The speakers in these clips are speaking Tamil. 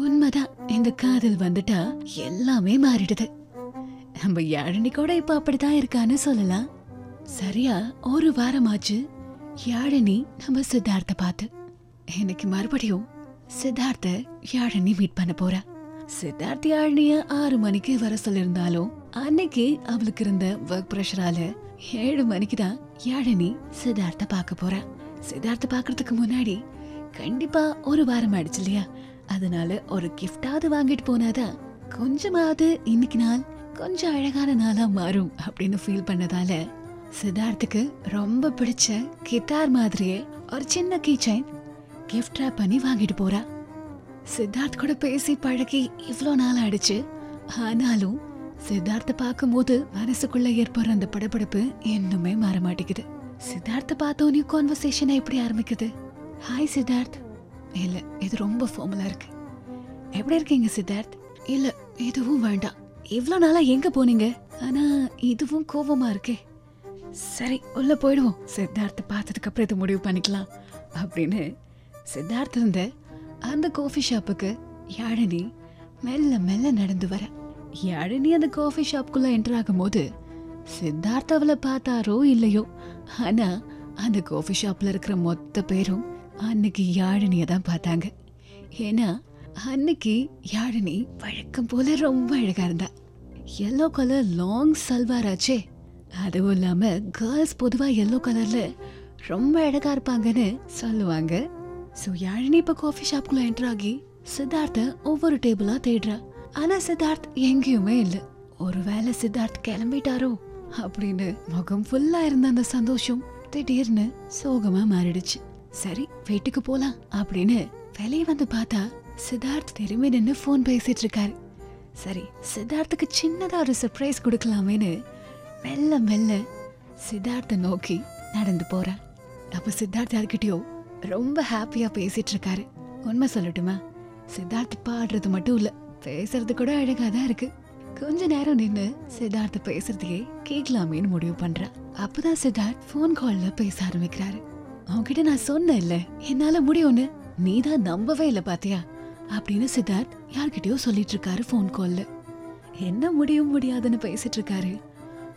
உண்மைதான். இந்த காதல் வந்துட்டா எல்லாமே மாறிடுது. நம்ம யாழினி கூட இப்ப அப்படிதான் இருக்கான்னு சொல்லலாம். சரியா ஒரு வாரமாச்சு யாழினி நம்ம சித்தார்த்த பார்த்து. எனக்கு மறுபடியும் சித்தார்த்த யாழினி மீட் பண்ண போறா. சித்தார்த்த யாழினிய ஆறு மணிக்கு வர சொல்லியிருந்தாலும் அன்னைக்கு அவளுக்கு இருந்த ஒர்க் ப்ரெஷரால ஏழு மணிக்கு தான் யாழினி சித்தார்த்த பார்க்க போறா. சித்தார்த்த பார்க்கறதுக்கு முன்னாடி கண்டிப்பா ஒரு வாரம் ஆயிடுச்சு இல்லையா? அதனால ஒரு கிஃப்டாவது வாங்கிட்டு போனாதான் கொஞ்சமாவது இன்னைக்கு நாள் கொஞ்சம் அழகான நாளா மாறும் அப்படின்னு ஃபீல் பண்ணதால சித்தார்த்துக்கு ரொம்ப பிடிச்ச கிட்டார் மாதிரியே ஒரு சின்ன கீச்சைன் கிஃப்ட் ரேப் பண்ணி வாங்கிட்டு போறா. சித்தார்த் கூட பேசி பழகி இவ்ளோ நாள் ஆயிடுச்சு. ஆனாலும் சித்தார்த்த பார்க்கும்போது மனசுக்குள்ள ஏற்படுற அந்த படபடப்பு இன்னுமே மாற மாட்டேங்குது. சித்தார்த்த பார்த்தோன்னே கான்வர்சேஷனை எப்படி ஆரம்பிக்குது? ஹாய் சித்தார்த். இல்ல இது ரொம்ப ஃபார்மலாக இருக்கு. எப்படி இருக்கீங்க சித்தார்த்? இல்லை இதுவும் வேண்டாம். இவ்ளோ நாளா எங்க போனீங்க? ஆனா இதுவும் கோவமா இருக்கே. சரி உள்ள போயிடுவோம். சித்தார்த்த பார்த்ததுக்கு அப்புறம் இது முடிவு பண்ணிக்கலாம் அப்படின்னு சித்தார்த் இருந்த அந்த காஃபி ஷாப்புக்கு யாழினி மெல்ல மெல்ல நடந்து வர. யாழினி அந்த காஃபி ஷாப்புக்குள்ள என்டர் ஆகும்போது சித்தார்த் அவளை பார்த்தாரோ இல்லையோ? ஆனா அந்த காஃபி ஷாப்ல இருக்கிற மொத்த பேரும் அன்னைக்கு யாழினியை தான் பார்த்தாங்க. ஏன்னா அன்னைக்கு யாழினி வழக்கம் போல ரொம்ப அழகா இருந்தா. எல்லோ கலர் லாங் சல்வார் ஆச்சே. அதுவும் இல்லாம கேர்ள்ஸ் பொதுவாக எல்லோ கலர்ல ரொம்ப அழகா இருப்பாங்கன்னு சொல்லுவாங்க. ஸோ யாழினி இப்போ காஃபி ஷாப்குள்ள என்டர் ஆகி சித்தார்த்த ஒவ்வொரு டேபிளா தேடுறா. ஆனா சித்தார்த் எங்கேயுமே இல்லை. ஒருவேளை சித்தார்த் கிளம்பிட்டாரோ அப்படின்னு முகம் ஃபுல்லா இருந்த அந்த சந்தோஷம் திடீர்னு சோகமா மாறிடுச்சு. சரி வீட்டுக்கு போலாம் அப்படின்னு வெளியே வந்து பார்த்தா சித்தார்த் திரும்பி நின்னு ஃபோன் பேசிட்டு இருக்காரு சரி சித்தார்த்துக்கு சின்னதா ஒரு சர்ப்ரைஸ் கொடுக்கலாமேன்னு மெல்ல மெல்ல சித்தார்த்த நோக்கி நடந்து போறா அப்ப சித்தார்த் யார்கிட்டயோ ரொம்ப ஹாப்பியா பேசிட்டு இருக்காரு உண்மை சொல்லட்டுமா? சித்தார்த் பாடுறது மட்டும் இல்ல பேசுறது கூட அழகா தான் இருக்கு. கொஞ்ச நேரம் நின்னு சித்தார்த்த பேசுறதையே கேட்கலாமேன்னு முடிவு பண்றா. அப்பதான் சித்தார்த் ஃபோன் காலில் பேச ஆரம்பிக்கிறாரு. அவன்கிட்ட நான் சொன்னேன்ல. என்னால முடியும்னு. நீதான் நம்பவே இல்ல பாத்தியா? அப்படின்னு சித்தார்த் யார்கிட்டயோ சொல்லிட்டு இருக்காரு ஃபோன் கால்ல என்ன முடியும் முடியாதுன்னு பேசிட்டு இருக்காரு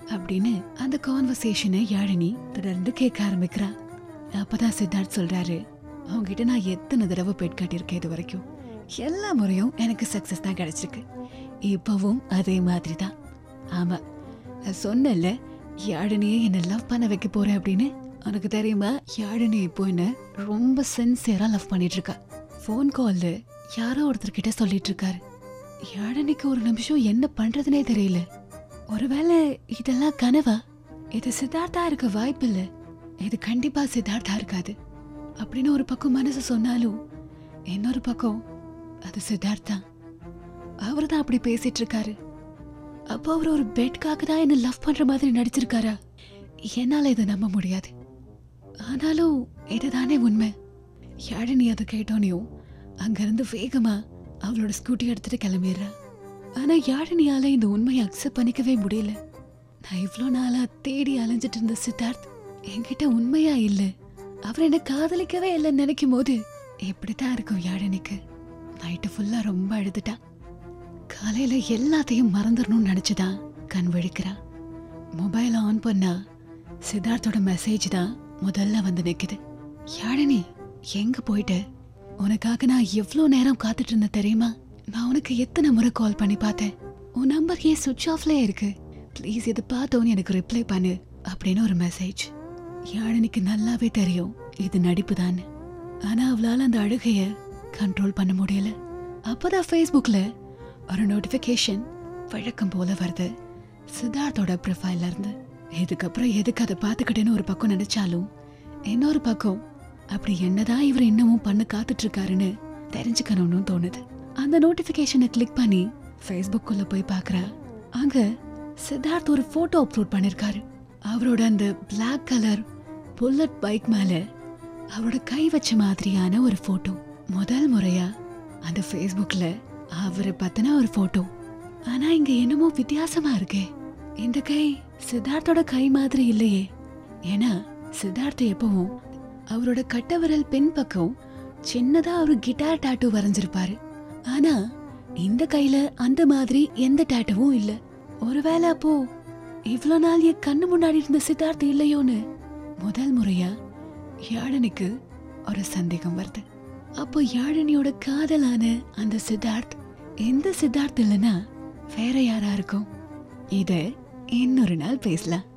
அப்படின்னு அந்த கான்வர்சேஷனை யாழினி தொடர்ந்து கேட்க ஆரம்பிக்கிறா. அப்பதான் சித்தார்த் சொல்றாரு அவங்ககிட்ட நான் எத்தனை தடவை பெட் காட்டியிருக்கேன் இது வரைக்கும். எல்லா முறையும் எனக்கு சக்சஸ் தான் கிடைச்சிருக்கு. இப்பவும் அதே மாதிரி தான் ஆமா நான் சொன்னேன்ல யாழினியே என்ன லவ் பண்ண வைக்க போறேன் அப்படின்னு. உனக்கு தெரியுமா? யாழினி இப்போ என்ன ரொம்ப சென்சியரா லவ் பண்ணிட்டு இருக்கா ஃபோன் கால்ல யாரோ ஒருத்தர் கிட்ட சொல்லிட்டு இருக்காரு யாழினிக்கு ஒரு நிமிஷம் என்ன பண்றதுனே தெரியல. ஒருவேளை இதெல்லாம் கனவா? இது சித்தார்த்தா இருக்க வாய்ப்பில்ல இது கண்டிப்பா சித்தார்த்தா இருக்காது. அப்படின்னு ஒரு பக்கம் மனசு சொன்னாலும் இன்னொரு பக்கம் அது சித்தார்த்தா. அவர் தான் அப்படி பேசிட்டு இருக்காரு அப்போ அவர் ஒரு பெட்காக தான் என்ன லவ் பண்ற மாதிரி நடிச்சிருக்காரா? என்னால இதை நம்ப முடியாது. ஆனாலும் இதுதானே உண்மை. யாழினி அதை கேட்டோனையும் அங்கேருந்து வேகமா அவளோட ஸ்கூட்டி எடுத்துட்டு கிளம்பிடுறா. ஆனா யாழினியால் இந்த உண்மையை அக்செப்ட் பண்ணிக்கவே முடியல. நான் இவ்ளோ நாளா தேடி அலைஞ்சிட்டு இருந்த சித்தார்த் என்கிட்ட உண்மையா இல்ல. அவர் என்ன காதலிக்கவே இல்லைன்னு நினைக்கும் போது எப்படித்தான் இருக்கும் யாழினிக்கு. நைட்டு ஃபுல்லா ரொம்ப அழுதுட்டா. காலையில எல்லாத்தையும் மறந்துடணும்னு நினைச்சுதான் கண் விழிக்கிறான் மொபைலை ஆன் பண்ணா சித்தார்த்தோட மெசேஜ் தான் முதல்ல வந்து நிக்குது. யாழினி எங்க போயிட்ட? உனக்காக நான் எவ்வளோ நேரம் காத்துட்டு இருந்தேன் தெரியுமா? நான் உனக்கு எத்தனை முறை கால் பண்ணி பார்த்தேன். உன் நம்பர் ஏன் சுவிட்ச் ஆஃப்ல இருக்கு. ப்ளீஸ் இதை பார்த்தோன்னு எனக்கு ரிப்ளை பண்ணு அப்படின்னு ஒரு மெசேஜ் யாழினிக்கு நல்லாவே தெரியும் இது நடிப்பு தான் ஆனா அவளால அந்த அழுகைய கண்ட்ரோல் பண்ண முடியல. அப்பதான் ஃபேஸ்புக்ல ஒரு நோட்டிஃபிகேஷன் வழக்கம் போல வருது. சித்தார்த்தோட ப்ரொஃபைல்ல இருந்து. இதுக்கப்புறம் எதுக்கு அதை பார்த்துக்கிட்டேன்னு ஒரு பக்கம் நினைச்சாலும் இன்னொரு பக்கம் அப்படி என்னதான் இவர் இன்னமும் பண்ண காத்துட்டு இருக்காருன்னு தெரிஞ்சுக்கணும்னு தோணுது. அந்த நோட்டிபிகேஷனை கிளிக் பண்ணி ஃபேஸ்புக்குள்ள போய் பார்க்கறா அங்க சித்தார்த் ஒரு போட்டோ அப்லோட் பண்ணிருக்காரு. அவரோட அந்த பிளாக் கலர் புல்லட் பைக் மேல அவரோட கை வச்ச மாதிரியான ஒரு ஃபோட்டோ முதல் முறையா அந்த ஃபேஸ்புக்ல அவரை பத்தின ஒரு ஃபோட்டோ ஆனா இங்க என்னமோ வித்தியாசமா இருக்கே. இந்த கை சித்தார்த்தோட கை மாதிரி இல்லையே. ஏன்னா சித்தார்த்த எப்பவும் அவரோட கட்டவரல் பின்பக்கம் சின்னதா ஒரு கிட்டார் டாட்டூ வரைஞ்சிருப்பாரு. ஆனா இந்த கையில அந்த மாதிரி எந்த டாட்டூவும் இல்ல. ஒருவேளை அப்போ இவ்ளோ நாள் என் கண்ணு முன்னாடி இருந்த சித்தார்த்த இல்லையோன்னு முதல் முறையா யாழனுக்கு ஒரு சந்தேகம் வருது. அப்போ யாழனியோட காதலான அந்த சித்தார்த் எந்த சித்தார்த் இல்லைன்னா வேற யாரா இருக்கும்? இது இன்னொரு நாள் பேசலாம்.